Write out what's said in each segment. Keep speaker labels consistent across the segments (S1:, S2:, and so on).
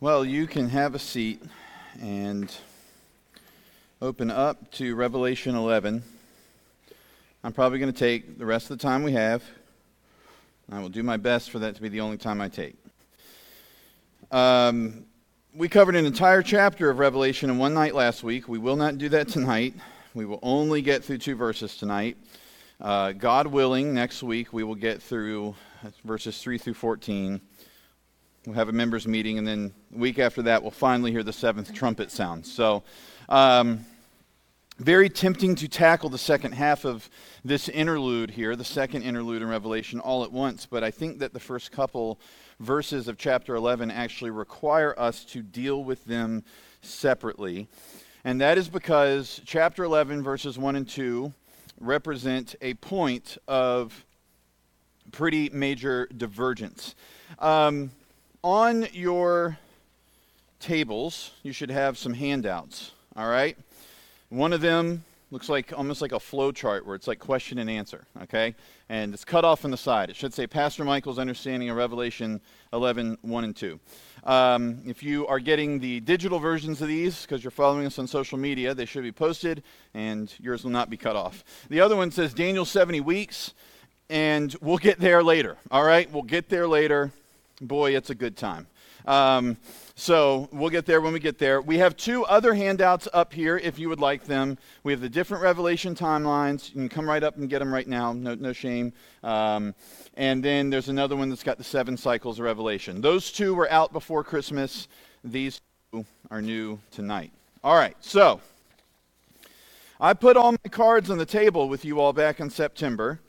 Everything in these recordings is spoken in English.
S1: Well, you can have a seat and open up to Revelation 11. I'm probably going to take the rest of the time we have. I will do my best for that to be the only time I take. Um, we covered an entire chapter of Revelation in one night last week. We will not do that tonight. We will only get through two verses tonight. Uh, God willing, next week we will get through verses 3 through 14. We'll have a members' meeting, and then the week after that, we'll finally hear the seventh trumpet sound. So, um, very tempting to tackle the second half of this interlude here, the second interlude in Revelation, all at once, but I think that the first couple verses of chapter 11 actually require us to deal with them separately. And that is because chapter 11, verses 1 and 2, represent a point of pretty major divergence. Um, on your tables, you should have some handouts, all right? One of them looks like almost like a flow chart where it's like question and answer, okay? And it's cut off on the side. It should say Pastor Michael's Understanding of Revelation 11, 1 and 2. Um, if you are getting the digital versions of these because you're following us on social media, they should be posted and yours will not be cut off. The other one says Daniel 70 weeks, and we'll get there later, all right? We'll get there later boy, it's a good time. Um, so we'll get there when we get there. We have two other handouts up here if you would like them. We have the different Revelation timelines. You can come right up and get them right now, no, no shame. Um, and then there's another one that's got the seven cycles of Revelation. Those two were out before Christmas. These two are new tonight. All right, so I put all my cards on the table with you all back in September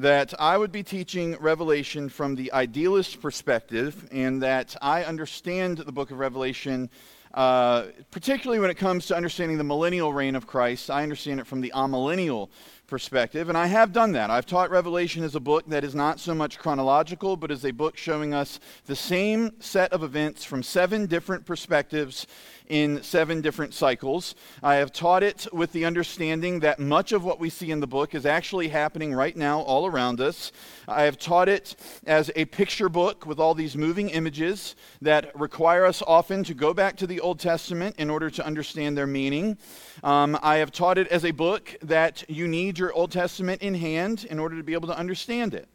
S1: that I would be teaching Revelation from the idealist perspective, and that I understand the book of Revelation, uh, particularly when it comes to understanding the millennial reign of Christ. I understand it from the amillennial perspective, and I have done that. I've taught Revelation as a book that is not so much chronological, but is a book showing us the same set of events from seven different perspectives in seven different cycles. I have taught it with the understanding that much of what we see in the book is actually happening right now all around us. I have taught it as a picture book with all these moving images that require us often to go back to the Old Testament in order to understand their meaning. Um, I have taught it as a book that you need your Old Testament in hand in order to be able to understand it.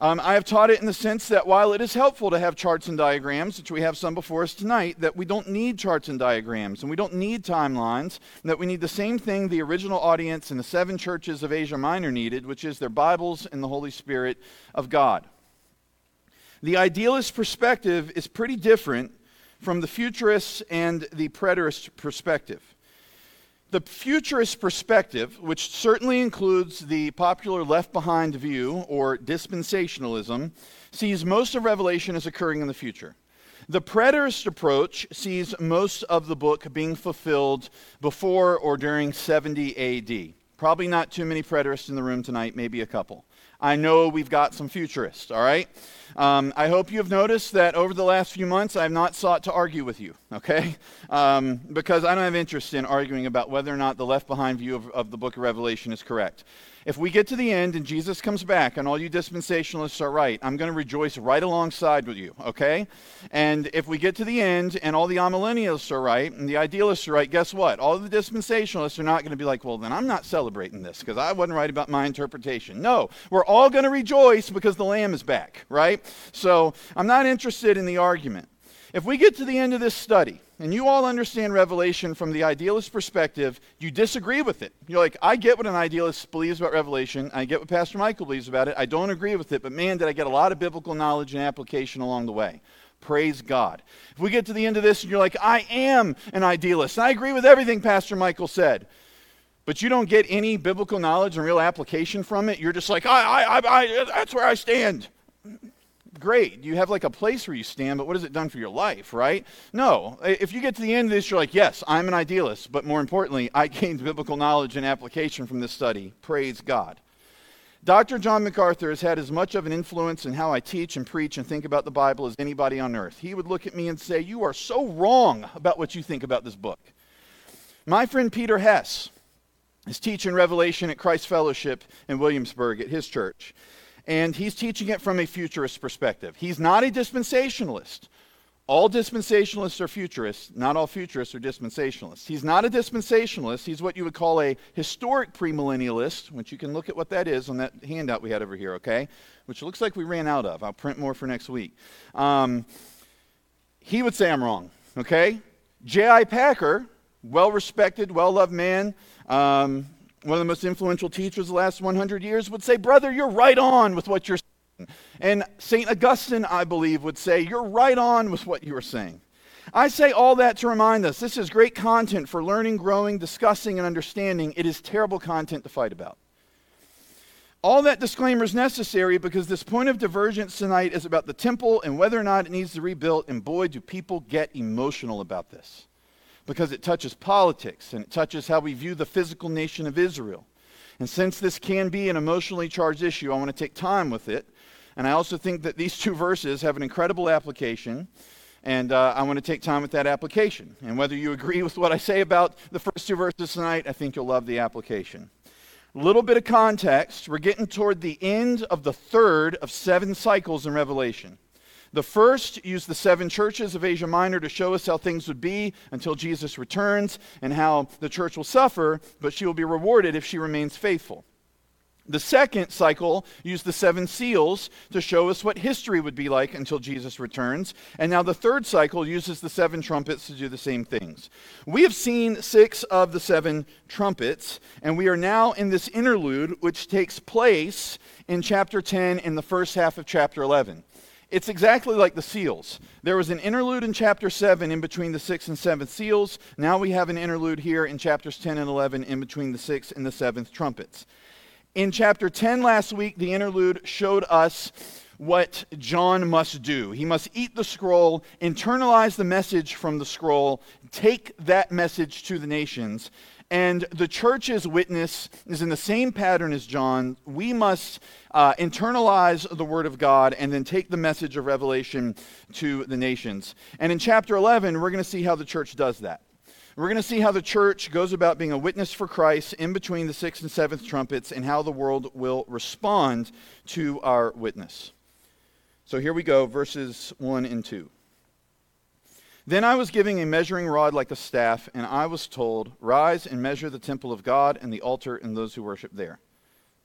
S1: Um, I have taught it in the sense that while it is helpful to have charts and diagrams, which we have some before us tonight, that we don't need charts and diagrams and we don't need timelines, that we need the same thing the original audience in the seven churches of Asia Minor needed, which is their Bibles and the Holy Spirit of God. The idealist perspective is pretty different from the futurist and the preterist perspective. The futurist perspective, which certainly includes the popular left behind view or dispensationalism, sees most of Revelation as occurring in the future. The preterist approach sees most of the book being fulfilled before or during 70 AD. Probably not too many preterists in the room tonight, maybe a couple. I know we've got some futurists, all right? Um, I hope you have noticed that over the last few months, I have not sought to argue with you, okay? Um, because I don't have interest in arguing about whether or not the left behind view of, of the book of Revelation is correct. If we get to the end and Jesus comes back and all you dispensationalists are right, I'm going to rejoice right alongside with you, okay? And if we get to the end and all the amillennialists are right and the idealists are right, guess what? All the dispensationalists are not going to be like, well, then I'm not celebrating this because I wasn't right about my interpretation. No, we're all going to rejoice because the Lamb is back, right? So I'm not interested in the argument. If we get to the end of this study and you all understand Revelation from the idealist perspective, you disagree with it. You're like, I get what an idealist believes about Revelation. I get what Pastor Michael believes about it. I don't agree with it, but man, did I get a lot of biblical knowledge and application along the way. Praise God. If we get to the end of this and you're like, I am an idealist, I agree with everything Pastor Michael said, but you don't get any biblical knowledge and real application from it, you're just like, I, I, I, I that's where I stand great. You have like a place where you stand, but what has it done for your life, right? No. If you get to the end of this, you're like, yes, I'm an idealist, but more importantly, I gained biblical knowledge and application from this study. Praise God. Dr. John MacArthur has had as much of an influence in how I teach and preach and think about the Bible as anybody on earth. He would look at me and say, You are so wrong about what you think about this book. My friend Peter Hess is teaching Revelation at Christ Fellowship in Williamsburg at his church and he's teaching it from a futurist perspective. He's not a dispensationalist. All dispensationalists are futurists. Not all futurists are dispensationalists. He's not a dispensationalist. He's what you would call a historic premillennialist, which you can look at what that is on that handout we had over here, okay? Which looks like we ran out of. I'll print more for next week. Um, he would say I'm wrong, okay? J.I. Packer, well respected, well loved man, um, one of the most influential teachers the last 100 years, would say, Brother, you're right on with what you're saying. And St. Augustine, I believe, would say, You're right on with what you are saying. I say all that to remind us this is great content for learning, growing, discussing, and understanding. It is terrible content to fight about. All that disclaimer is necessary because this point of divergence tonight is about the temple and whether or not it needs to be rebuilt. And boy, do people get emotional about this because it touches politics and it touches how we view the physical nation of Israel. And since this can be an emotionally charged issue, I want to take time with it. And I also think that these two verses have an incredible application. And uh, I want to take time with that application. And whether you agree with what I say about the first two verses tonight, I think you'll love the application. A little bit of context. We're getting toward the end of the third of seven cycles in Revelation. The first used the seven churches of Asia Minor to show us how things would be until Jesus returns and how the church will suffer, but she will be rewarded if she remains faithful. The second cycle used the seven seals to show us what history would be like until Jesus returns. And now the third cycle uses the seven trumpets to do the same things. We have seen six of the seven trumpets, and we are now in this interlude which takes place in chapter 10 in the first half of chapter 11. It's exactly like the seals. There was an interlude in chapter 7 in between the sixth and seventh seals. Now we have an interlude here in chapters 10 and 11 in between the sixth and the seventh trumpets. In chapter 10 last week, the interlude showed us what John must do. He must eat the scroll, internalize the message from the scroll, take that message to the nations. And the church's witness is in the same pattern as John. We must uh, internalize the word of God and then take the message of Revelation to the nations. And in chapter 11, we're going to see how the church does that. We're going to see how the church goes about being a witness for Christ in between the sixth and seventh trumpets and how the world will respond to our witness. So here we go, verses 1 and 2. Then I was giving a measuring rod like a staff, and I was told, Rise and measure the temple of God and the altar and those who worship there.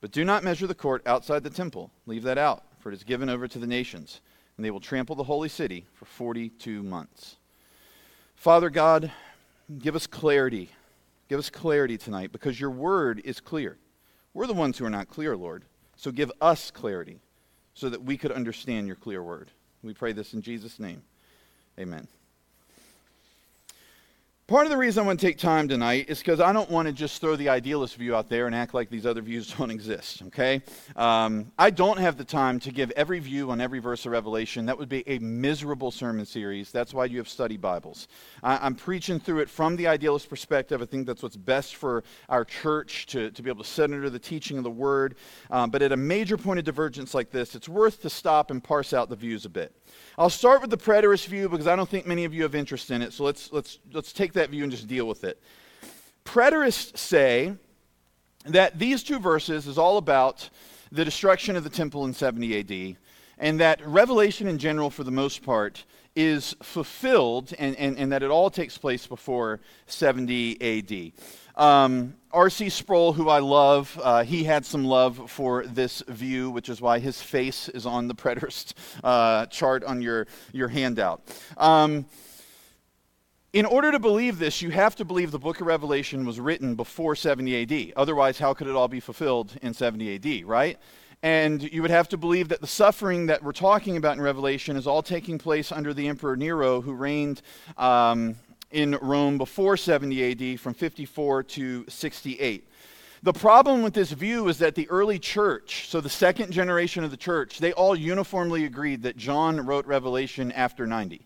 S1: But do not measure the court outside the temple. Leave that out, for it is given over to the nations, and they will trample the holy city for 42 months. Father God, give us clarity. Give us clarity tonight because your word is clear. We're the ones who are not clear, Lord. So give us clarity so that we could understand your clear word. We pray this in Jesus' name. Amen. Part of the reason I want to take time tonight is because I don't want to just throw the idealist view out there and act like these other views don't exist, okay? Um, I don't have the time to give every view on every verse of Revelation. That would be a miserable sermon series. That's why you have study Bibles. I, am preaching through it from the idealist perspective. I think that's what's best for our church to, to be able to sit under the teaching of the Word. Um, but at a major point of divergence like this, it's worth to stop and parse out the views a bit. I'll start with the preterist view because I don't think many of you have interest in it. So let's, let's, let's take view and just deal with it. Preterists say that these two verses is all about the destruction of the temple in 70 AD, and that Revelation in general, for the most part, is fulfilled and, and, and that it all takes place before 70 AD. Um, R.C. Sproul, who I love, uh, he had some love for this view, which is why his face is on the preterist uh, chart on your, your handout. Um, in order to believe this, you have to believe the book of Revelation was written before 70 AD. Otherwise, how could it all be fulfilled in 70 AD, right? And you would have to believe that the suffering that we're talking about in Revelation is all taking place under the Emperor Nero, who reigned um, in Rome before 70 AD from 54 to 68. The problem with this view is that the early church, so the second generation of the church, they all uniformly agreed that John wrote Revelation after 90.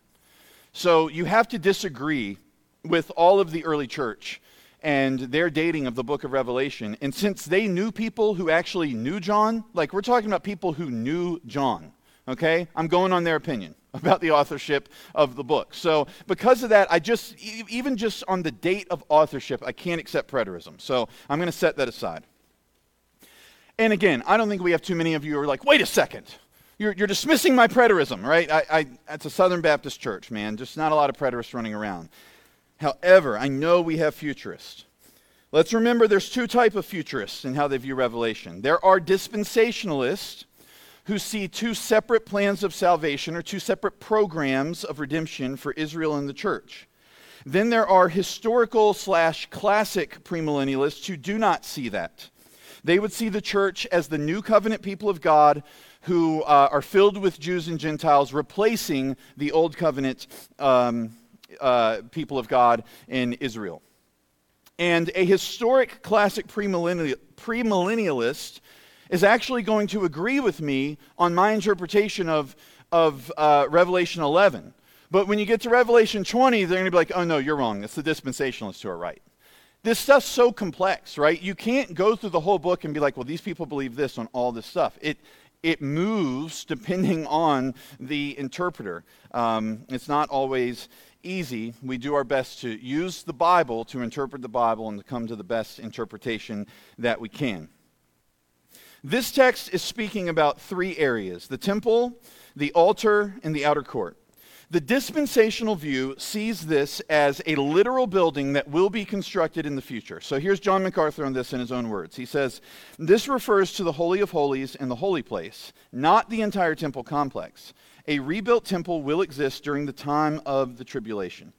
S1: So you have to disagree with all of the early church and their dating of the book of Revelation. And since they knew people who actually knew John, like we're talking about people who knew John, okay? I'm going on their opinion about the authorship of the book. So, because of that, I just, even just on the date of authorship, I can't accept preterism. So, I'm going to set that aside. And again, I don't think we have too many of you who are like, wait a second. You're, you're dismissing my preterism, right? I, I, it's a Southern Baptist church, man. Just not a lot of preterists running around. However, I know we have futurists. Let's remember there's two type of futurists in how they view Revelation. There are dispensationalists who see two separate plans of salvation or two separate programs of redemption for Israel and the church. Then there are historical slash classic premillennialists who do not see that. They would see the church as the new covenant people of God who uh, are filled with Jews and Gentiles, replacing the old covenant um, uh, people of God in Israel. And a historic classic premillennial, premillennialist is actually going to agree with me on my interpretation of, of uh, Revelation 11. But when you get to Revelation 20, they're going to be like, oh, no, you're wrong. It's the dispensationalists who are right. This stuff's so complex, right? You can't go through the whole book and be like, well, these people believe this on all this stuff. It, it moves depending on the interpreter. Um, it's not always easy. We do our best to use the Bible to interpret the Bible and to come to the best interpretation that we can. This text is speaking about three areas the temple, the altar, and the outer court. The dispensational view sees this as a literal building that will be constructed in the future. So here's John MacArthur on this in his own words. He says, This refers to the Holy of Holies and the holy place, not the entire temple complex a rebuilt temple will exist during the time of the tribulation.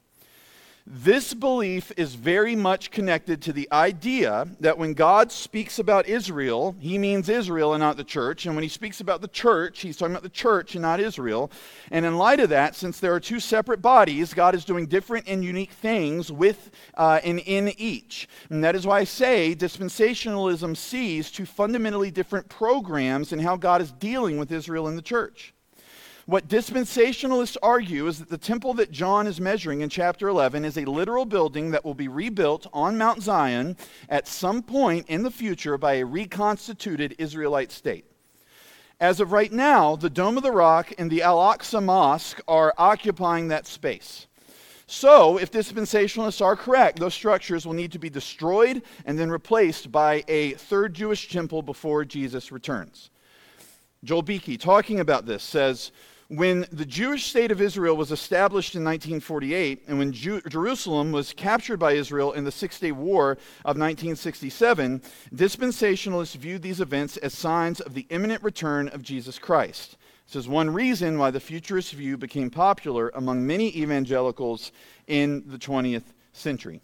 S1: This belief is very much connected to the idea that when God speaks about Israel, he means Israel and not the church. And when he speaks about the church, he's talking about the church and not Israel. And in light of that, since there are two separate bodies, God is doing different and unique things with uh, and in each. And that is why I say dispensationalism sees two fundamentally different programs in how God is dealing with Israel and the church. What dispensationalists argue is that the temple that John is measuring in chapter 11 is a literal building that will be rebuilt on Mount Zion at some point in the future by a reconstituted Israelite state. As of right now, the Dome of the Rock and the Al Aqsa Mosque are occupying that space. So, if dispensationalists are correct, those structures will need to be destroyed and then replaced by a third Jewish temple before Jesus returns. Joel Beeke, talking about this, says when the Jewish state of Israel was established in 1948, and when Jerusalem was captured by Israel in the Six Day War of 1967, dispensationalists viewed these events as signs of the imminent return of Jesus Christ. This is one reason why the futurist view became popular among many evangelicals in the 20th century.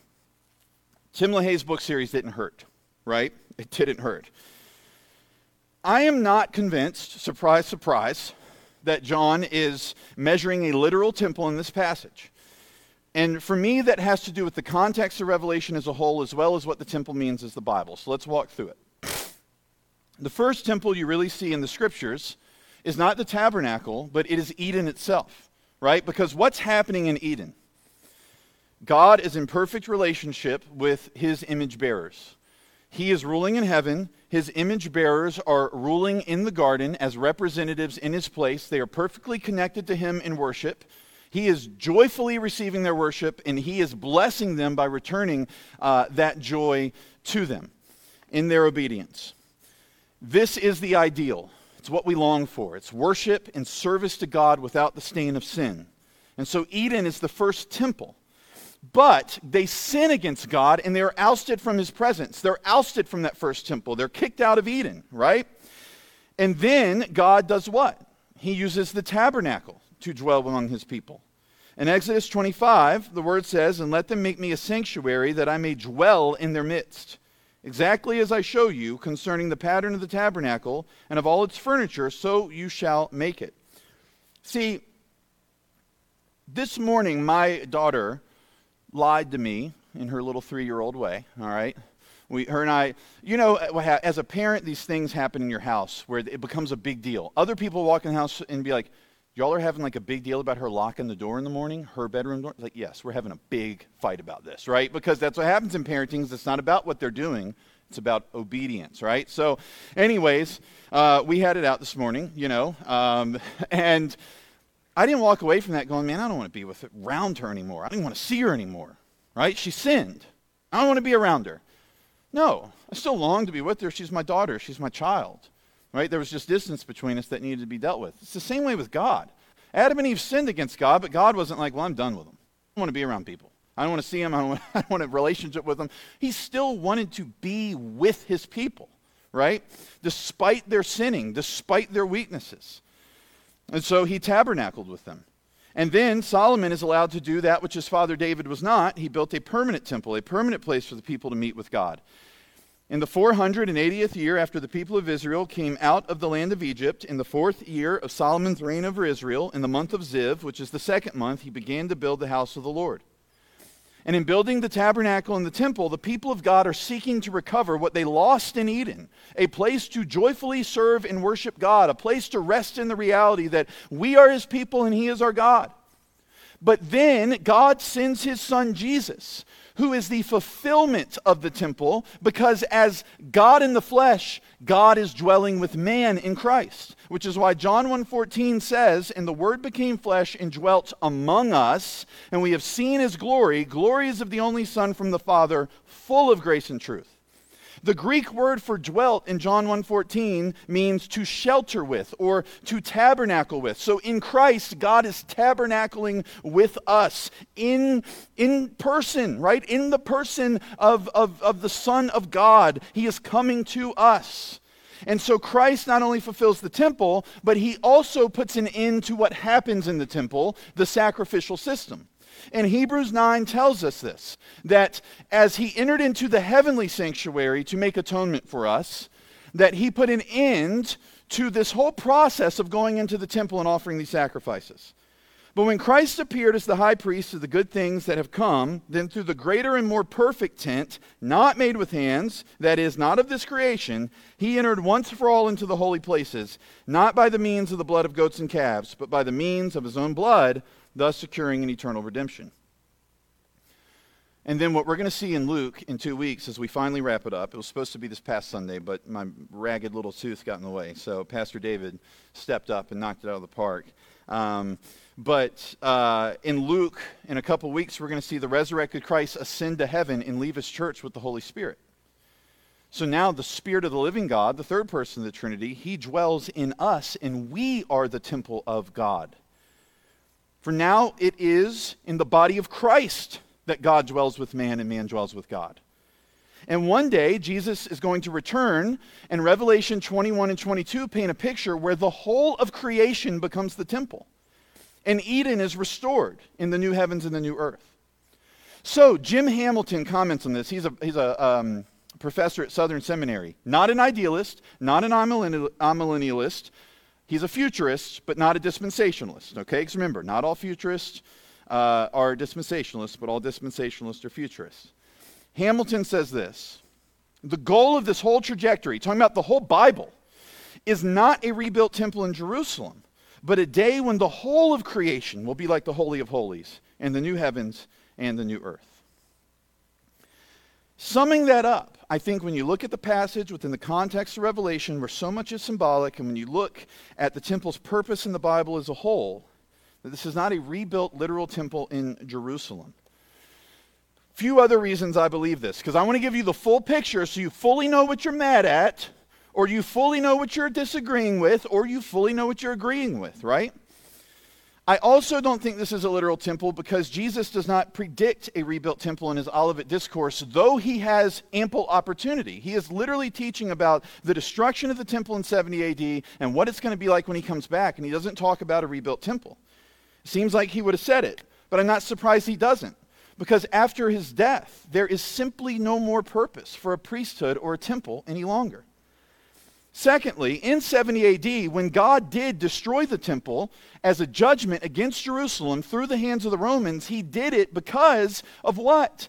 S1: Tim LaHaye's book series didn't hurt, right? It didn't hurt. I am not convinced, surprise, surprise, that John is measuring a literal temple in this passage. And for me, that has to do with the context of Revelation as a whole, as well as what the temple means as the Bible. So let's walk through it. The first temple you really see in the scriptures is not the tabernacle, but it is Eden itself, right? Because what's happening in Eden? God is in perfect relationship with his image bearers. He is ruling in heaven. His image bearers are ruling in the garden as representatives in his place. They are perfectly connected to him in worship. He is joyfully receiving their worship, and he is blessing them by returning uh, that joy to them in their obedience. This is the ideal. It's what we long for. It's worship and service to God without the stain of sin. And so Eden is the first temple. But they sin against God and they're ousted from his presence. They're ousted from that first temple. They're kicked out of Eden, right? And then God does what? He uses the tabernacle to dwell among his people. In Exodus 25, the word says, And let them make me a sanctuary that I may dwell in their midst. Exactly as I show you concerning the pattern of the tabernacle and of all its furniture, so you shall make it. See, this morning, my daughter lied to me in her little three year old way, all right? We, her and I, you know, as a parent, these things happen in your house where it becomes a big deal. Other people walk in the house and be like, y'all are having like a big deal about her locking the door in the morning, her bedroom door. Like, yes, we're having a big fight about this, right? Because that's what happens in parenting—is It's not about what they're doing. It's about obedience, right? So, anyways, uh, we had it out this morning, you know, um, and I didn't walk away from that going, man, I don't want to be with it, around her anymore. I don't want to see her anymore, right? She sinned. I don't want to be around her. No, I still long to be with her. She's my daughter. She's my child. right? There was just distance between us that needed to be dealt with. It's the same way with God. Adam and Eve sinned against God, but God wasn't like, well, I'm done with them. I don't want to be around people. I don't want to see them. I don't want, I don't want a relationship with them. He still wanted to be with his people, right? Despite their sinning, despite their weaknesses. And so he tabernacled with them. And then Solomon is allowed to do that which his father David was not. He built a permanent temple, a permanent place for the people to meet with God. In the 480th year after the people of Israel came out of the land of Egypt, in the fourth year of Solomon's reign over Israel, in the month of Ziv, which is the second month, he began to build the house of the Lord. And in building the tabernacle and the temple, the people of God are seeking to recover what they lost in Eden a place to joyfully serve and worship God, a place to rest in the reality that we are his people and he is our God. But then God sends his son Jesus who is the fulfillment of the temple, because as God in the flesh, God is dwelling with man in Christ. Which is why John 1:14 says, "And the word became flesh and dwelt among us, and we have seen his glory, glories of the only Son from the Father, full of grace and truth." The Greek word for dwelt in John 1:14 means to shelter with or to tabernacle with. So in Christ God is tabernacling with us in in person, right? In the person of, of, of the Son of God. He is coming to us. And so Christ not only fulfills the temple, but he also puts an end to what happens in the temple, the sacrificial system. And Hebrews 9 tells us this that as he entered into the heavenly sanctuary to make atonement for us, that he put an end to this whole process of going into the temple and offering these sacrifices. But when Christ appeared as the high priest of the good things that have come, then through the greater and more perfect tent, not made with hands, that is, not of this creation, he entered once for all into the holy places, not by the means of the blood of goats and calves, but by the means of his own blood thus securing an eternal redemption. And then what we're going to see in Luke in two weeks as we finally wrap it up, it was supposed to be this past Sunday, but my ragged little tooth got in the way. So Pastor David stepped up and knocked it out of the park. Um, but uh, in Luke, in a couple weeks, we're going to see the resurrected Christ ascend to heaven and leave his church with the Holy Spirit. So now the Spirit of the living God, the third person of the Trinity, he dwells in us, and we are the temple of God. For now it is in the body of Christ that God dwells with man and man dwells with God. And one day, Jesus is going to return, and Revelation 21 and 22 paint a picture where the whole of creation becomes the temple. And Eden is restored in the new heavens and the new earth. So, Jim Hamilton comments on this. He's a, he's a um, professor at Southern Seminary. Not an idealist, not an amillennialist, He's a futurist, but not a dispensationalist, okay? Because remember, not all futurists uh, are dispensationalists, but all dispensationalists are futurists. Hamilton says this The goal of this whole trajectory, talking about the whole Bible, is not a rebuilt temple in Jerusalem, but a day when the whole of creation will be like the Holy of Holies and the new heavens and the new earth. Summing that up, I think when you look at the passage within the context of Revelation, where so much is symbolic, and when you look at the temple's purpose in the Bible as a whole, that this is not a rebuilt literal temple in Jerusalem. Few other reasons I believe this, because I want to give you the full picture so you fully know what you're mad at, or you fully know what you're disagreeing with, or you fully know what you're agreeing with, right? I also don't think this is a literal temple because Jesus does not predict a rebuilt temple in his Olivet Discourse, though he has ample opportunity. He is literally teaching about the destruction of the temple in 70 AD and what it's going to be like when he comes back, and he doesn't talk about a rebuilt temple. Seems like he would have said it, but I'm not surprised he doesn't. Because after his death, there is simply no more purpose for a priesthood or a temple any longer. Secondly, in 70 AD, when God did destroy the temple as a judgment against Jerusalem through the hands of the Romans, he did it because of what?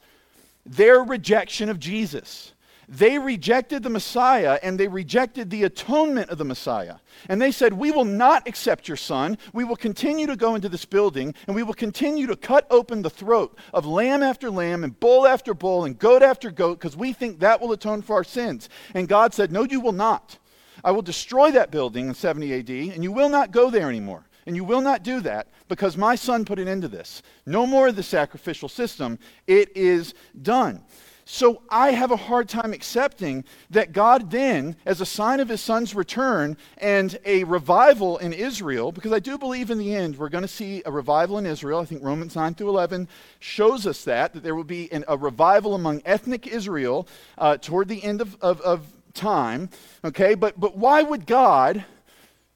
S1: Their rejection of Jesus. They rejected the Messiah and they rejected the atonement of the Messiah. And they said, We will not accept your son. We will continue to go into this building and we will continue to cut open the throat of lamb after lamb and bull after bull and goat after goat because we think that will atone for our sins. And God said, No, you will not. I will destroy that building in 70 AD, and you will not go there anymore. And you will not do that because my son put an end to this. No more of the sacrificial system. It is done. So I have a hard time accepting that God then, as a sign of his son's return and a revival in Israel, because I do believe in the end we're going to see a revival in Israel. I think Romans 9 through 11 shows us that, that there will be an, a revival among ethnic Israel uh, toward the end of, of, of time. Okay, but, but why would God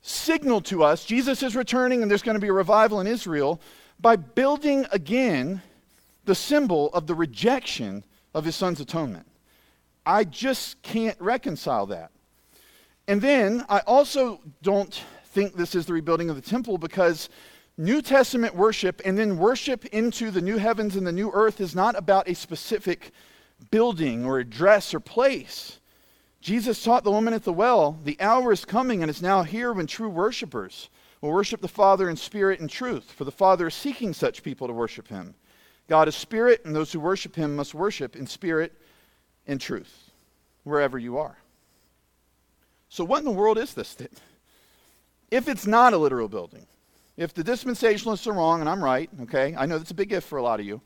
S1: signal to us Jesus is returning and there's going to be a revival in Israel by building again the symbol of the rejection? of his son's atonement. I just can't reconcile that. And then I also don't think this is the rebuilding of the temple because New Testament worship and then worship into the new heavens and the new earth is not about a specific building or address or place. Jesus taught the woman at the well, the hour is coming and is now here when true worshipers will worship the Father in spirit and truth, for the Father is seeking such people to worship him. God is spirit, and those who worship him must worship in spirit and truth, wherever you are. So, what in the world is this? If it's not a literal building, if the dispensationalists are wrong, and I'm right, okay, I know that's a big if for a lot of you,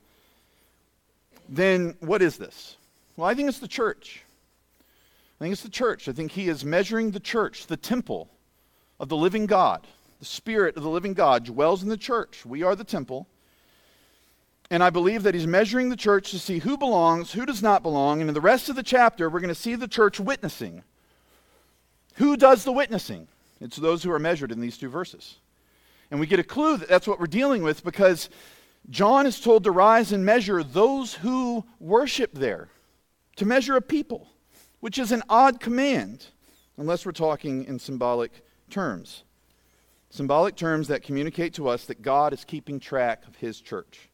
S1: then what is this? Well, I think it's the church. I think it's the church. I think he is measuring the church, the temple of the living God. The Spirit of the living God dwells in the church. We are the temple. And I believe that he's measuring the church to see who belongs, who does not belong. And in the rest of the chapter, we're going to see the church witnessing. Who does the witnessing? It's those who are measured in these two verses. And we get a clue that that's what we're dealing with because John is told to rise and measure those who worship there, to measure a people, which is an odd command, unless we're talking in symbolic terms. Symbolic terms that communicate to us that God is keeping track of his church.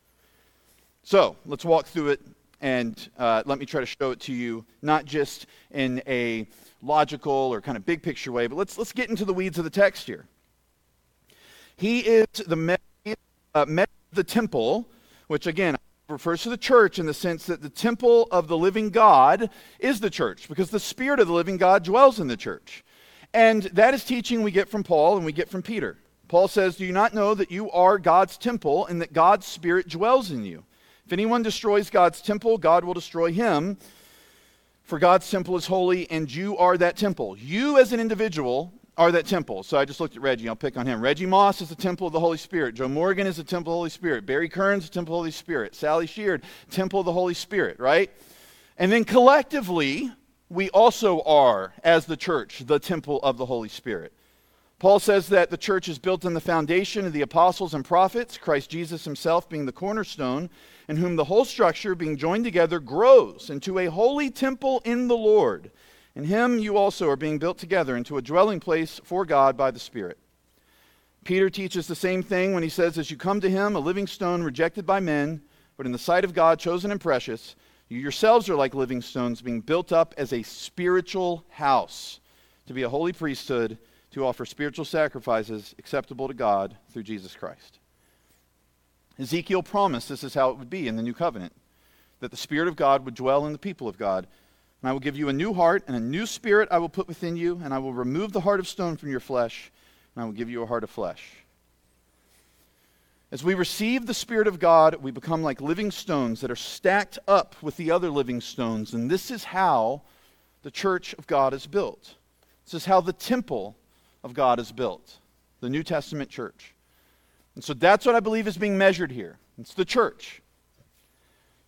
S1: So let's walk through it and uh, let me try to show it to you, not just in a logical or kind of big picture way, but let's, let's get into the weeds of the text here. He is the uh, the temple, which again refers to the church in the sense that the temple of the living God is the church, because the Spirit of the living God dwells in the church. And that is teaching we get from Paul and we get from Peter. Paul says, Do you not know that you are God's temple and that God's Spirit dwells in you? If anyone destroys God's temple, God will destroy him. For God's temple is holy, and you are that temple. You, as an individual, are that temple. So I just looked at Reggie. I'll pick on him. Reggie Moss is the temple of the Holy Spirit. Joe Morgan is the temple of the Holy Spirit. Barry Kearns, the temple of the Holy Spirit. Sally Sheard, temple of the Holy Spirit, right? And then collectively, we also are, as the church, the temple of the Holy Spirit. Paul says that the church is built on the foundation of the apostles and prophets, Christ Jesus himself being the cornerstone in whom the whole structure, being joined together, grows into a holy temple in the Lord. In him you also are being built together into a dwelling place for God by the Spirit. Peter teaches the same thing when he says, As you come to him, a living stone rejected by men, but in the sight of God chosen and precious, you yourselves are like living stones being built up as a spiritual house to be a holy priesthood to offer spiritual sacrifices acceptable to God through Jesus Christ. Ezekiel promised this is how it would be in the new covenant that the Spirit of God would dwell in the people of God. And I will give you a new heart, and a new spirit I will put within you, and I will remove the heart of stone from your flesh, and I will give you a heart of flesh. As we receive the Spirit of God, we become like living stones that are stacked up with the other living stones. And this is how the church of God is built. This is how the temple of God is built, the New Testament church. And so that's what I believe is being measured here. It's the church.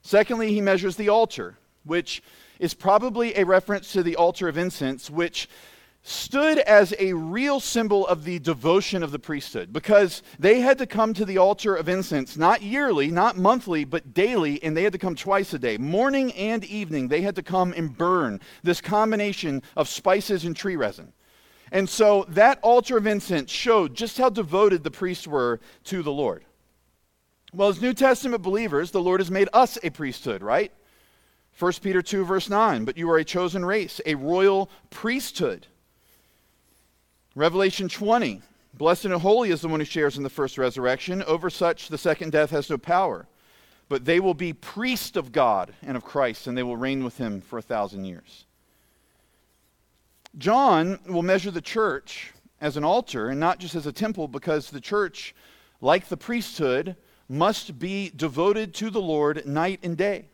S1: Secondly, he measures the altar, which is probably a reference to the altar of incense, which stood as a real symbol of the devotion of the priesthood because they had to come to the altar of incense not yearly, not monthly, but daily, and they had to come twice a day. Morning and evening, they had to come and burn this combination of spices and tree resin. And so that altar of incense showed just how devoted the priests were to the Lord. Well, as New Testament believers, the Lord has made us a priesthood, right? 1 Peter 2, verse 9. But you are a chosen race, a royal priesthood. Revelation 20. Blessed and holy is the one who shares in the first resurrection. Over such, the second death has no power. But they will be priests of God and of Christ, and they will reign with him for a thousand years. John will measure the church as an altar and not just as a temple because the church, like the priesthood, must be devoted to the Lord night and day.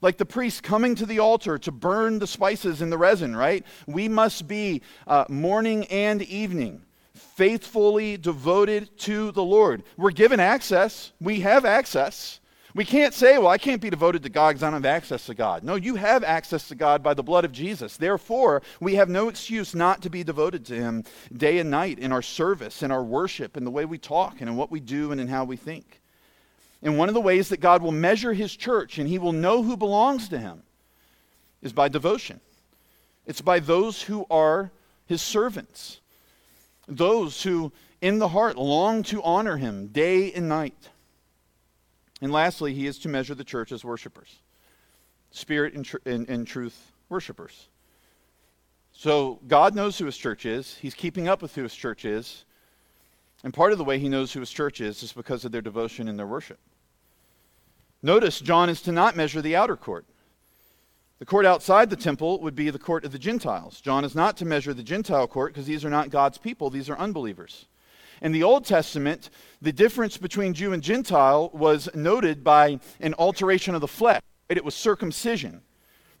S1: Like the priest coming to the altar to burn the spices in the resin, right? We must be uh, morning and evening, faithfully devoted to the Lord. We're given access, we have access. We can't say, well, I can't be devoted to God because I don't have access to God. No, you have access to God by the blood of Jesus. Therefore, we have no excuse not to be devoted to Him day and night in our service, in our worship, in the way we talk, and in what we do, and in how we think. And one of the ways that God will measure his church and he will know who belongs to him is by devotion. It's by those who are his servants, those who in the heart long to honor him day and night. And lastly, he is to measure the church as worshipers, spirit and, tr- and, and truth worshipers. So God knows who his church is, he's keeping up with who his church is. And part of the way he knows who his church is is because of their devotion and their worship. Notice John is to not measure the outer court. The court outside the temple would be the court of the Gentiles. John is not to measure the Gentile court because these are not God's people, these are unbelievers. In the Old Testament, the difference between Jew and Gentile was noted by an alteration of the flesh. It was circumcision.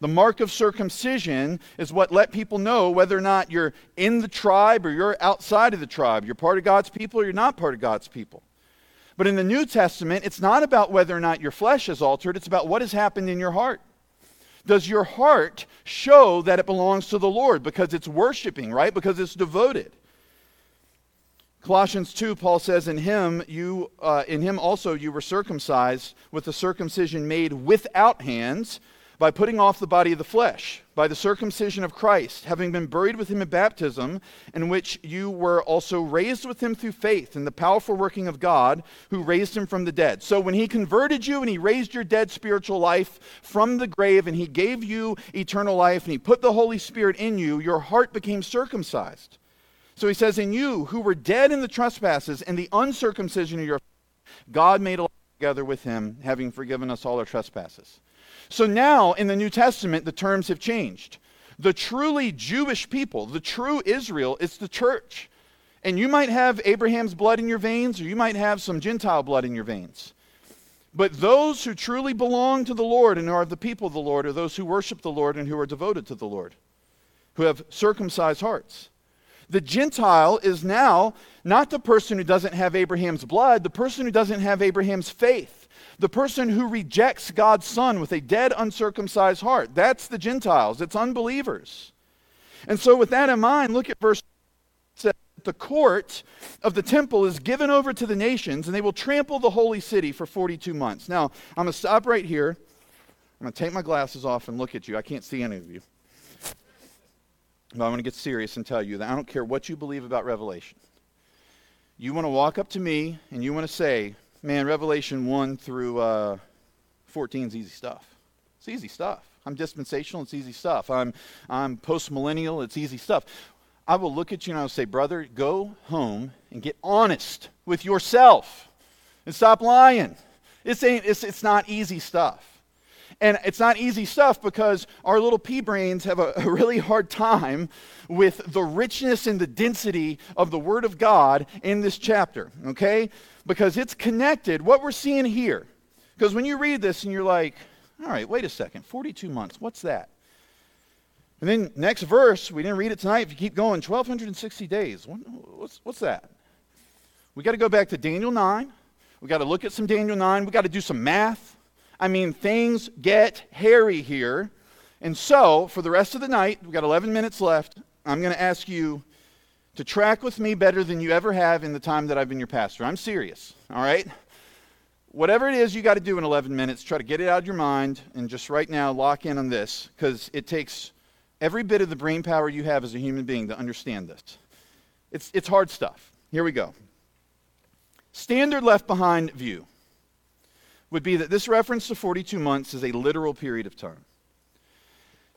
S1: The mark of circumcision is what let people know whether or not you're in the tribe or you're outside of the tribe. You're part of God's people or you're not part of God's people. But in the New Testament, it's not about whether or not your flesh is altered, it's about what has happened in your heart. Does your heart show that it belongs to the Lord because it's worshiping, right? Because it's devoted. Colossians 2, Paul says, In him, you, uh, in him also you were circumcised with the circumcision made without hands by putting off the body of the flesh, by the circumcision of Christ, having been buried with him in baptism, in which you were also raised with him through faith in the powerful working of God who raised him from the dead. So when he converted you and he raised your dead spiritual life from the grave and he gave you eternal life and he put the Holy Spirit in you, your heart became circumcised. So he says, In you who were dead in the trespasses and the uncircumcision of your God made alive together with him, having forgiven us all our trespasses. So now in the New Testament, the terms have changed. The truly Jewish people, the true Israel, is the church. And you might have Abraham's blood in your veins, or you might have some Gentile blood in your veins. But those who truly belong to the Lord and are the people of the Lord are those who worship the Lord and who are devoted to the Lord, who have circumcised hearts. The Gentile is now not the person who doesn't have Abraham's blood, the person who doesn't have Abraham's faith. The person who rejects God's Son with a dead, uncircumcised heart. That's the Gentiles, it's unbelievers. And so, with that in mind, look at verse the court of the temple is given over to the nations, and they will trample the holy city for 42 months. Now, I'm going to stop right here. I'm going to take my glasses off and look at you. I can't see any of you. But I'm going to get serious and tell you that I don't care what you believe about Revelation. You want to walk up to me and you want to say, Man, Revelation 1 through uh, 14 is easy stuff. It's easy stuff. I'm dispensational, it's easy stuff. I'm, I'm post millennial, it's easy stuff. I will look at you and I'll say, Brother, go home and get honest with yourself and stop lying. It's, ain't, it's, it's not easy stuff. And it's not easy stuff because our little pea brains have a, a, really hard time with the richness and the density of the Word of God in this chapter, okay? Because it's connected. What we're seeing here, because when you read this and you're like, all right, wait a second, 42 months, what's that? And then next verse, we didn't read it tonight. If you keep going, 1,260 days. What's, what's that? We got to go back to Daniel 9. We got to look at some Daniel 9. We got to do some math. I mean, things get hairy here. And so, for the rest of the night, we've got 11 minutes left. I'm going to ask you to track with me better than you ever have in the time that I've been your pastor. I'm serious, all right? Whatever it is you got to do in 11 minutes, try to get it out of your mind and just right now lock in on this because it takes every bit of the brain power you have as a human being to understand this. It's, it's hard stuff. Here we go. Standard left behind view would be that this reference to 42 months is a literal period of time.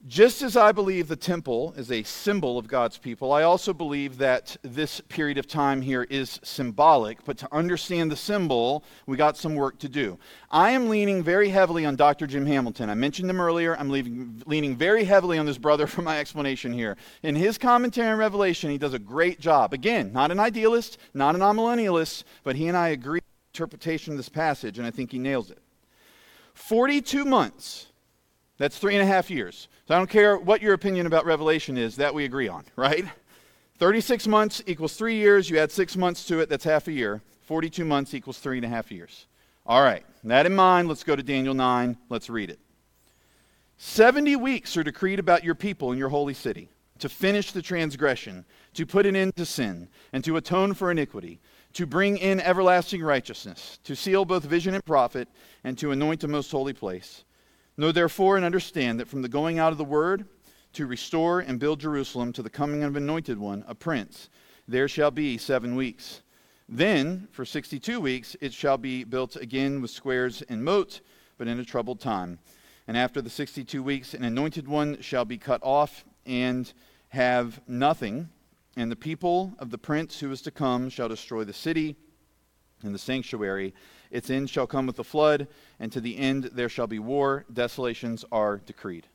S1: Just as I believe the temple is a symbol of God's people, I also believe that this period of time here is symbolic. But to understand the symbol, we got some work to do. I am leaning very heavily on Dr. Jim Hamilton. I mentioned him earlier. I'm leaving, leaning very heavily on this brother for my explanation here. In his commentary on Revelation, he does a great job. Again, not an idealist, not an amillennialist, but he and I agree on interpretation of this passage, and I think he nails it. 42 months That's three and a half years. So I don't care what your opinion about Revelation is, that we agree on, right? 36 months equals three years. You add six months to it, that's half a year. 42 months equals three and a half years. All right, that in mind, let's go to Daniel 9. Let's read it. 70 weeks are decreed about your people in your holy city to finish the transgression, to put an end to sin, and to atone for iniquity, to bring in everlasting righteousness, to seal both vision and prophet, and to anoint the most holy place. Know therefore and understand that from the going out of the word to restore and build Jerusalem to the coming of anointed one, a prince, there shall be seven weeks. Then, for 62 weeks, it shall be built again with squares and moats, but in a troubled time. And after the 62 weeks, an anointed one shall be cut off and have nothing. And the people of the prince who is to come shall destroy the city and the sanctuary. Its end shall come with the flood, and to the end there shall be war. Desolations are decreed.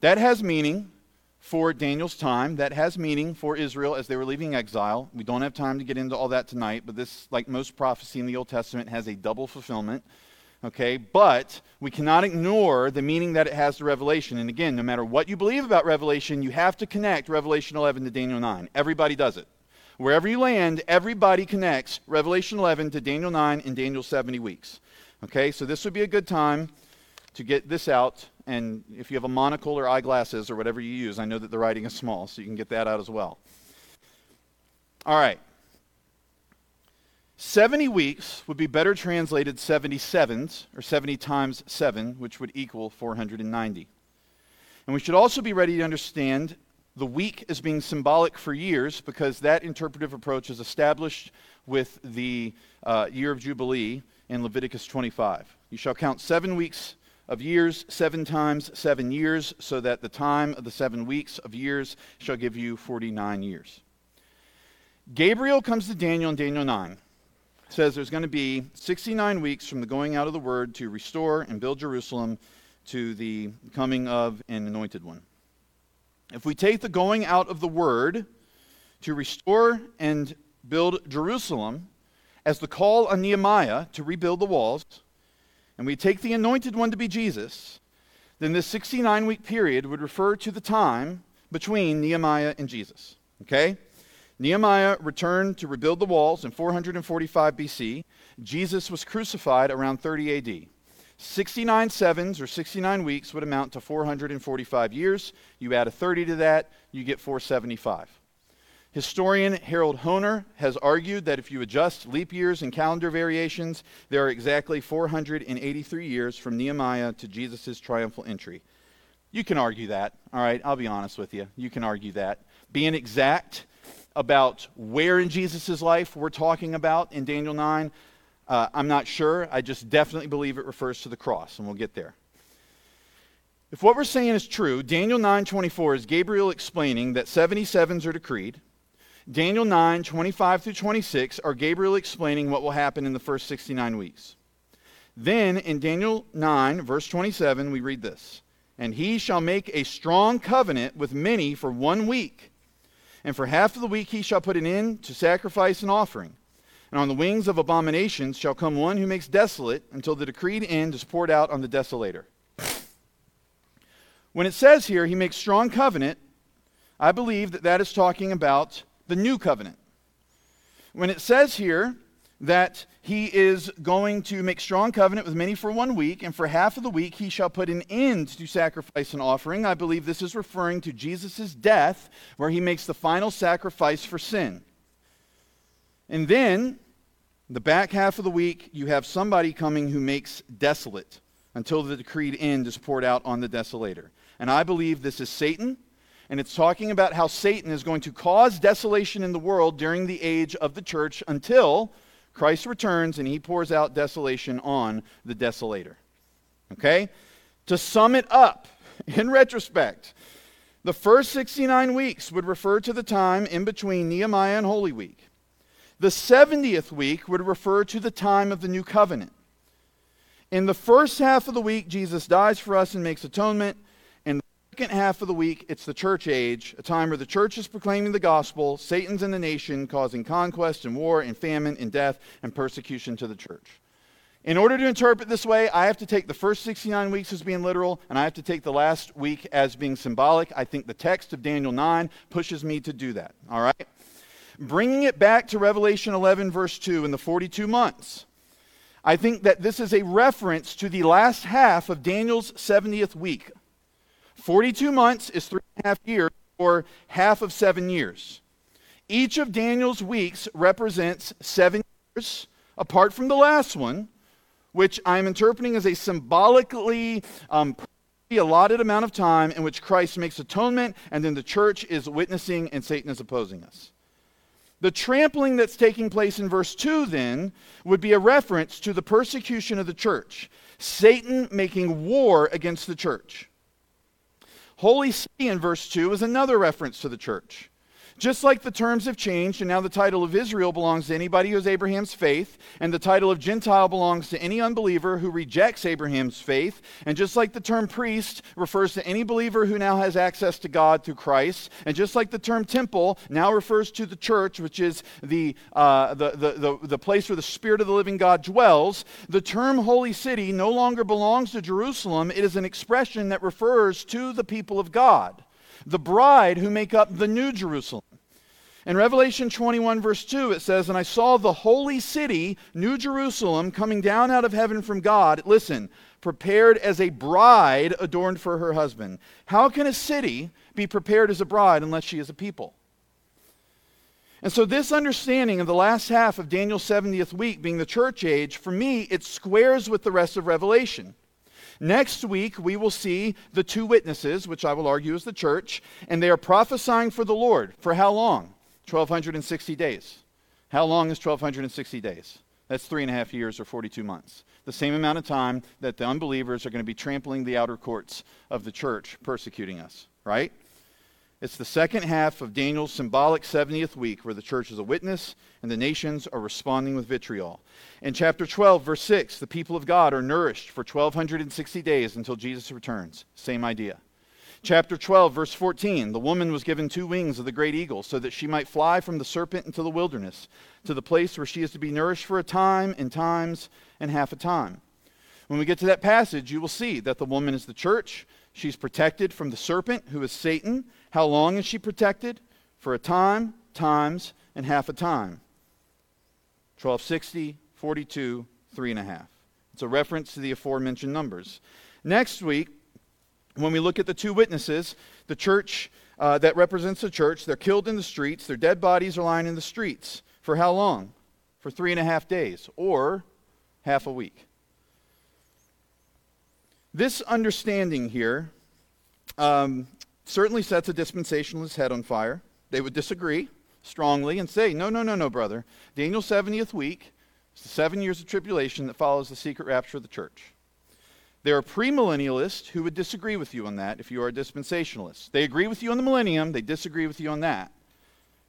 S1: That has meaning for Daniel's time. That has meaning for Israel as they were leaving exile. We don't have time to get into all that tonight, but this, like most prophecy in the Old Testament, has a double fulfillment. Okay, but we cannot ignore the meaning that it has to Revelation. And again, no matter what you believe about Revelation, you have to connect Revelation 11 to Daniel 9. Everybody does it. Wherever you land, everybody connects Revelation 11 to Daniel 9 and Daniel 70 weeks. Okay, so this would be a good time to get this out and if you have a monocle or eyeglasses or whatever you use, I know that the writing is small, so you can get that out as well. All right. 70 weeks would be better translated 77s, or 70 times 7, which would equal 490. And we should also be ready to understand the week as being symbolic for years because that interpretive approach is established with the uh, year of Jubilee in Leviticus 25. You shall count seven weeks of years, seven times seven years, so that the time of the seven weeks of years shall give you 49 years. Gabriel comes to Daniel in Daniel 9. Says there's going to be 69 weeks from the going out of the word to restore and build Jerusalem to the coming of an anointed one. If we take the going out of the word to restore and build Jerusalem as the call on Nehemiah to rebuild the walls, and we take the anointed one to be Jesus, then this 69 week period would refer to the time between Nehemiah and Jesus. Okay? Nehemiah returned to rebuild the walls in 445 BC. Jesus was crucified around 30 AD. 69 sevens or 69 weeks would amount to 445 years. You add a 30 to that, you get 475. Historian Harold Hoehner has argued that if you adjust leap years and calendar variations, there are exactly 483 years from Nehemiah to Jesus' triumphal entry. You can argue that, all right? I'll be honest with you. You can argue that. Being exact about where in Jesus' life we're talking about in Daniel 9, uh, I'm not sure. I just definitely believe it refers to the cross, and we'll get there. If what we're saying is true, Daniel 9:24 is Gabriel explaining that 77s are decreed, Daniel 9, 25 through 26 are Gabriel explaining what will happen in the first 69 weeks. Then in Daniel 9, verse 27, we read this And he shall make a strong covenant with many for one week. And for half of the week he shall put an end to sacrifice and offering. And on the wings of abominations shall come one who makes desolate until the decreed end is poured out on the desolator. When it says here, he makes strong covenant, I believe that that is talking about the new covenant. When it says here that he is going to make strong covenant with many for one week, and for half of the week he shall put an end to sacrifice and offering, I believe this is referring to Jesus' death, where he makes the final sacrifice for sin. And then, the back half of the week, you have somebody coming who makes desolate until the decreed end is poured out on the desolator. And I believe this is Satan and it's talking about how Satan is going to cause desolation in the world during the age of the church until Christ returns and he pours out desolation on the desolator. Okay? To sum it up, in retrospect, the first 69 weeks would refer to the time in between Nehemiah and Holy Week. The 70th week would refer to the time of the new covenant. In the first half of the week, Jesus dies for us and makes atonement In the second half of the week, it's the church age, a time where the church is proclaiming the gospel, Satan's in the nation, causing conquest and war and famine and death and persecution to the church. In order to interpret this way, I have to take the first 69 weeks as being literal, and I have to take the last week as being symbolic. I think the text of Daniel 9 pushes me to do that. All right? Bringing it back to Revelation 11, verse 2, in the 42 months, I think that this is a reference to the last half of Daniel's 70th week. 42 months is three and a half years, or half of seven years. Each of Daniel's weeks represents seven years, apart from the last one which I'm interpreting as a symbolically um, allotted amount of time in which Christ makes atonement and then the church is witnessing and Satan is opposing us. The trampling that's taking place in verse 2 then would be a reference to the persecution of the church, Satan making war against the church. Holy city in verse 2 is another reference to the church. Just like the terms have changed, and now the title of Israel belongs to anybody who has Abraham's faith, and the title of Gentile belongs to any unbeliever who rejects Abraham's faith, and just like the term priest refers to any believer who now has access to God through Christ, and just like the term temple now refers to the church, which is the, uh, the, the, the, the place where the Spirit of the living God dwells, the term holy city no longer belongs to Jerusalem. It is an expression that refers to the people of God the bride who make up the new Jerusalem. In Revelation 21, verse 2, it says, And I saw the holy city, New Jerusalem, coming down out of heaven from God. Listen, prepared as a bride adorned for her husband. How can a city be prepared as a bride unless she is a people? And so, this understanding of the last half of Daniel's 70th week being the church age, for me, it squares with the rest of Revelation. Next week, we will see the two witnesses, which I will argue is the church, and they are prophesying for the Lord. For how long? 1,260 days. How long is 1,260 days? That's three and a half years or 42 months. The same amount of time that the unbelievers are going to be trampling the outer courts of the church, persecuting us, right? It's the second half of Daniel's symbolic 70th week where the church is a witness and the nations are responding with vitriol. In chapter 12, verse 6, the people of God are nourished for 1260 days until Jesus returns. Same idea. Chapter 12, verse 14, the woman was given two wings of the great eagle so that she might fly from the serpent into the wilderness to the place where she is to be nourished for a time and times and half a time. When we get to that passage, you will see that the woman is the church. She's protected from the serpent, who is Satan, how long is she protected? For a time, times, and half a time. 1260, 42, three and a half. It's a reference to the aforementioned numbers. Next week, when we look at the two witnesses, the church uh, that represents the church, they're killed in the streets. Their dead bodies are lying in the streets. For how long? For three and a half days, or half a week. This understanding here um, certainly sets a dispensationalist head on fire. They would disagree strongly and say, no, no, no, no, brother. Daniel's 70th week is the seven years of tribulation that follows the secret rapture of the church. There are premillennialists who would disagree with you on that if you are a dispensationalist. They agree with you on the millennium, they disagree with you on that.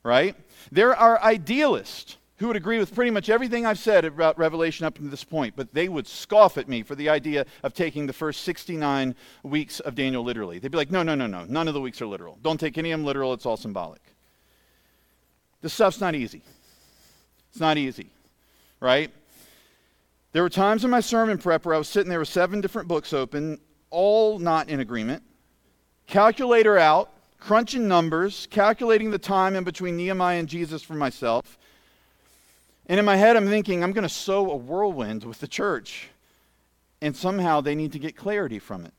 S1: Right? There are idealists who would agree with pretty much everything I've said about Revelation up to this point, but they would scoff at me for the idea of taking the first 69 weeks of Daniel literally. They'd be like, no, no, no, no, none of the weeks are literal. Don't take any of them literal, it's all symbolic. This stuff's not easy. It's not easy, right? There were times in my sermon prep where I was sitting there with seven different books open, all not in agreement, calculator out, crunching numbers, calculating the time in between Nehemiah and Jesus for myself and in my head, I'm thinking, I'm going to sow a whirlwind with the church. And somehow they need to get clarity from it.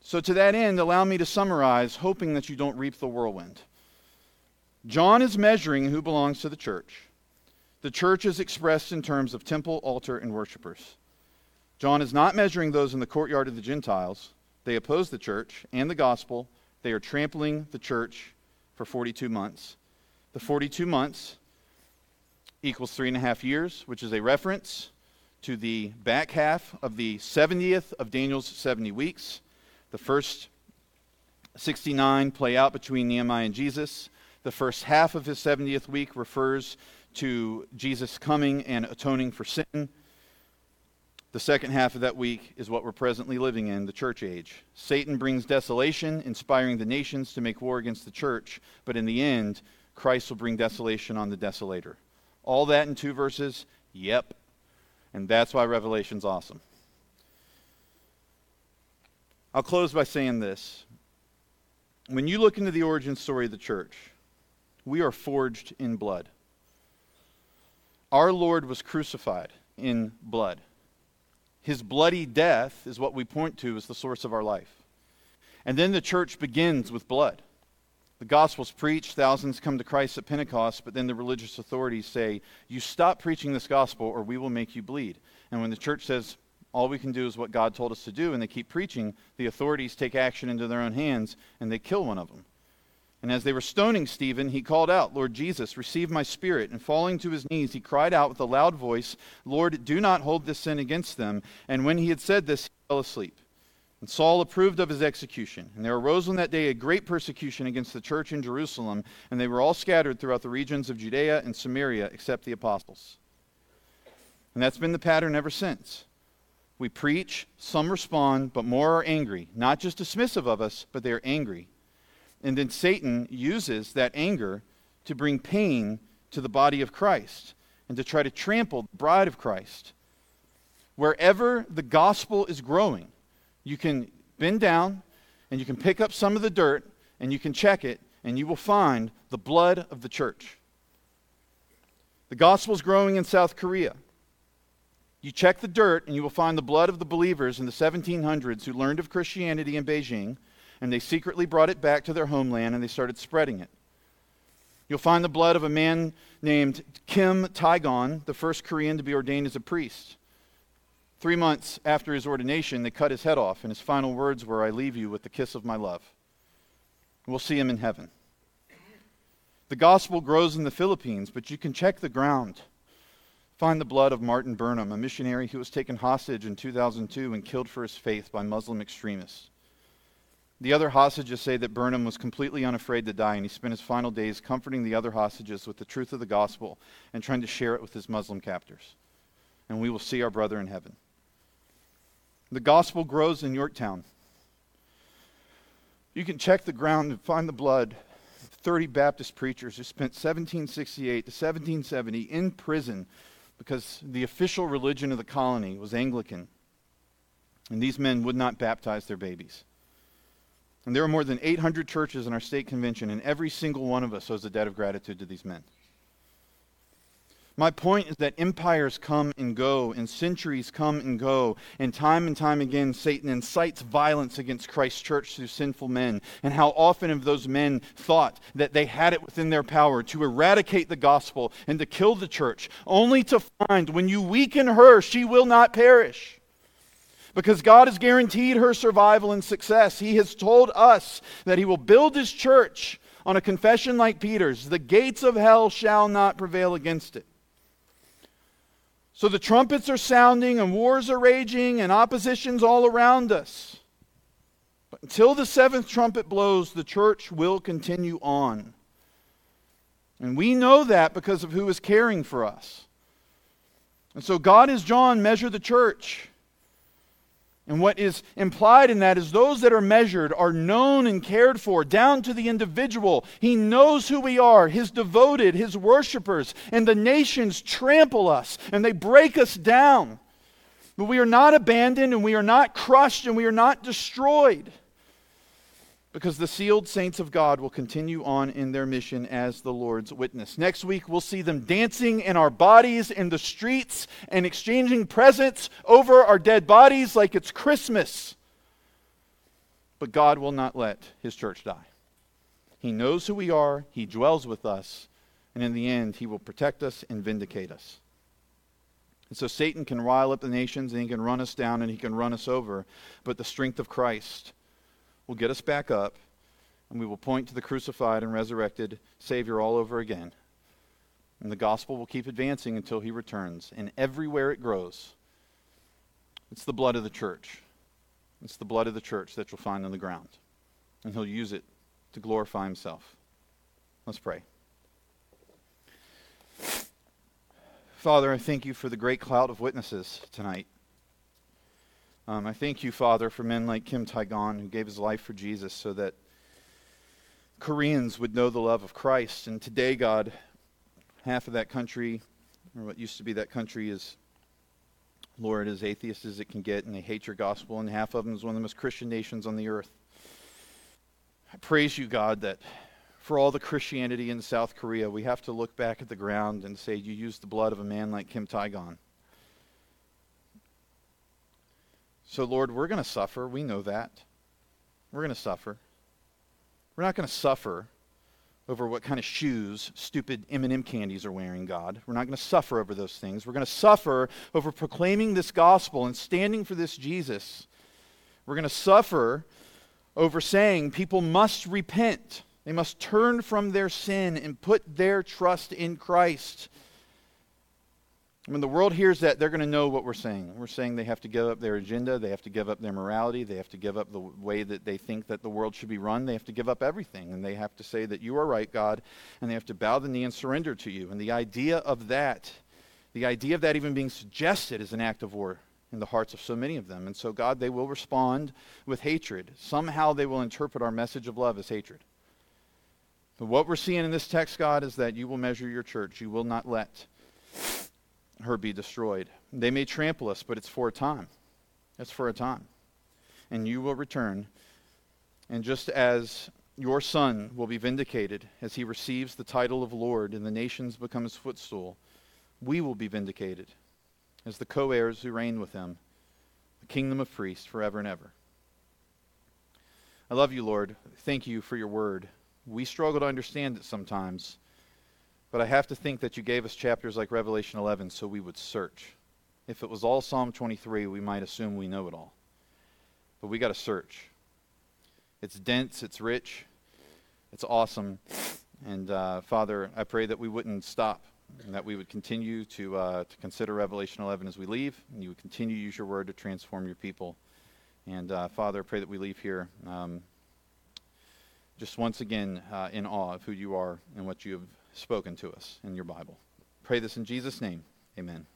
S1: So, to that end, allow me to summarize, hoping that you don't reap the whirlwind. John is measuring who belongs to the church. The church is expressed in terms of temple, altar, and worshipers. John is not measuring those in the courtyard of the Gentiles. They oppose the church and the gospel. They are trampling the church for 42 months. The 42 months equals three and a half years, which is a reference to the back half of the 70th of Daniel's 70 weeks. The first 69 play out between Nehemiah and Jesus. The first half of his 70th week refers to Jesus coming and atoning for sin. The second half of that week is what we're presently living in, the church age. Satan brings desolation, inspiring the nations to make war against the church, but in the end, Christ will bring desolation on the desolator. All that in two verses? Yep. And that's why Revelation's awesome. I'll close by saying this. When you look into the origin story of the church, we are forged in blood. Our Lord was crucified in blood. His bloody death is what we point to as the source of our life. And then the church begins with blood. The gospel's preached, thousands come to Christ at Pentecost, but then the religious authorities say, You stop preaching this gospel or we will make you bleed. And when the church says, All we can do is what God told us to do, and they keep preaching, the authorities take action into their own hands and they kill one of them. And as they were stoning Stephen, he called out, Lord Jesus, receive my spirit. And falling to his knees, he cried out with a loud voice, Lord, do not hold this sin against them. And when he had said this, he fell asleep. And Saul approved of his execution. And there arose on that day a great persecution against the church in Jerusalem, and they were all scattered throughout the regions of Judea and Samaria, except the apostles. And that's been the pattern ever since. We preach, some respond, but more are angry. Not just dismissive of us, but they are angry. And then Satan uses that anger to bring pain to the body of Christ and to try to trample the bride of Christ. Wherever the gospel is growing, you can bend down and you can pick up some of the dirt and you can check it, and you will find the blood of the church. The gospel is growing in South Korea. You check the dirt, and you will find the blood of the believers in the 1700s who learned of Christianity in Beijing, and they secretly brought it back to their homeland and they started spreading it. You'll find the blood of a man named Kim Taegon, the first Korean to be ordained as a priest. Three months after his ordination, they cut his head off, and his final words were, I leave you with the kiss of my love. We'll see him in heaven. The gospel grows in the Philippines, but you can check the ground. Find the blood of Martin Burnham, a missionary who was taken hostage in 2002 and killed for his faith by Muslim extremists. The other hostages say that Burnham was completely unafraid to die, and he spent his final days comforting the other hostages with the truth of the gospel and trying to share it with his Muslim captors. And we will see our brother in heaven. The gospel grows in Yorktown. You can check the ground and find the blood of 30 Baptist preachers who spent 1768 to 1770 in prison because the official religion of the colony was Anglican. And these men would not baptize their babies. And there are more than 800 churches in our state convention, and every single one of us owes a debt of gratitude to these men. My point is that empires come and go, and centuries come and go, and time and time again, Satan incites violence against Christ's church through sinful men. And how often have those men thought that they had it within their power to eradicate the gospel and to kill the church, only to find when you weaken her, she will not perish. Because God has guaranteed her survival and success. He has told us that He will build His church on a confession like Peter's the gates of hell shall not prevail against it. So the trumpets are sounding and wars are raging and opposition's all around us. But until the seventh trumpet blows, the church will continue on. And we know that because of who is caring for us. And so God has John measure the church. And what is implied in that is those that are measured are known and cared for down to the individual. He knows who we are, his devoted, his worshipers, and the nations trample us and they break us down. But we are not abandoned and we are not crushed and we are not destroyed because the sealed saints of God will continue on in their mission as the Lord's witness. Next week, we'll see them dancing in our bodies in the streets and exchanging presents over our dead bodies like it's Christmas. But God will not let his church die. He knows who we are, he dwells with us, and in the end, he will protect us and vindicate us. And so Satan can rile up the nations and he can run us down and he can run us over, but the strength of Christ will get us back up, and we will point to the crucified and resurrected Savior all over again. And the gospel will keep advancing until he returns. And everywhere it grows, it's the blood of the church. It's the blood of the church that you'll find on the ground. And he'll use it to glorify himself. Let's pray. Father, I thank you for the great cloud of witnesses tonight. Um, I thank you, Father, for men like Kim Taegon, who gave his life for Jesus so that Koreans would know the love of Christ. And today, God, half of that country, or what used to be that country, is Lord, as atheist as it can get, and they hate your gospel, and half of them is one of the most Christian nations on the earth. I praise you, God, that for all the Christianity in South Korea, we have to look back at the ground and say, You used the blood of a man like Kim Tae-gon. So, Lord, we're going to suffer. We know that. We're going to suffer. We're not going to suffer over what kind of shoes stupid M&M candies are wearing, God. We're not going to suffer over those things. We're going to suffer over proclaiming this gospel and standing for this Jesus. We're going to suffer over saying people must repent. They must turn from their sin and put their trust in Christ. When the world hears that, they're going to know what we're saying. We're saying they have to give up their agenda, they have to give up their morality, they have to give up the way that they think that the world should be run, they have to give up everything. And they have to say that you are right, God, and they have to bow the knee and surrender to you. And the idea of that, the idea of that even being suggested is an act of war in the hearts of so many of them. And so, God, they will respond with hatred. Somehow they will interpret our message of love as hatred. But what we're seeing in this text, God, is that you will measure your church. You will not let her be destroyed. They may trample us, but it's for a time. It's for a time. And you will return. And just as your son will be vindicated as he receives the title of Lord and the nations become his footstool, we will be vindicated as the co heirs who reign with him, the kingdom of priests forever and ever. I love you, Lord. Thank you for your word. We struggle to understand it sometimes. But I have to think that you gave us chapters like Revelation 11 so we would search. If it was all Psalm 23, we might assume we know it all. But we got to search. It's dense, it's rich, it's awesome. And uh, Father, I pray that we wouldn't stop and that we would continue to, uh, to consider Revelation 11 as we leave, and you would continue to use your word to transform your people. And uh, Father, I pray that we leave here um, just once again uh, in awe of who you are and what you have spoken to us in your Bible. Pray this in Jesus' name. Amen.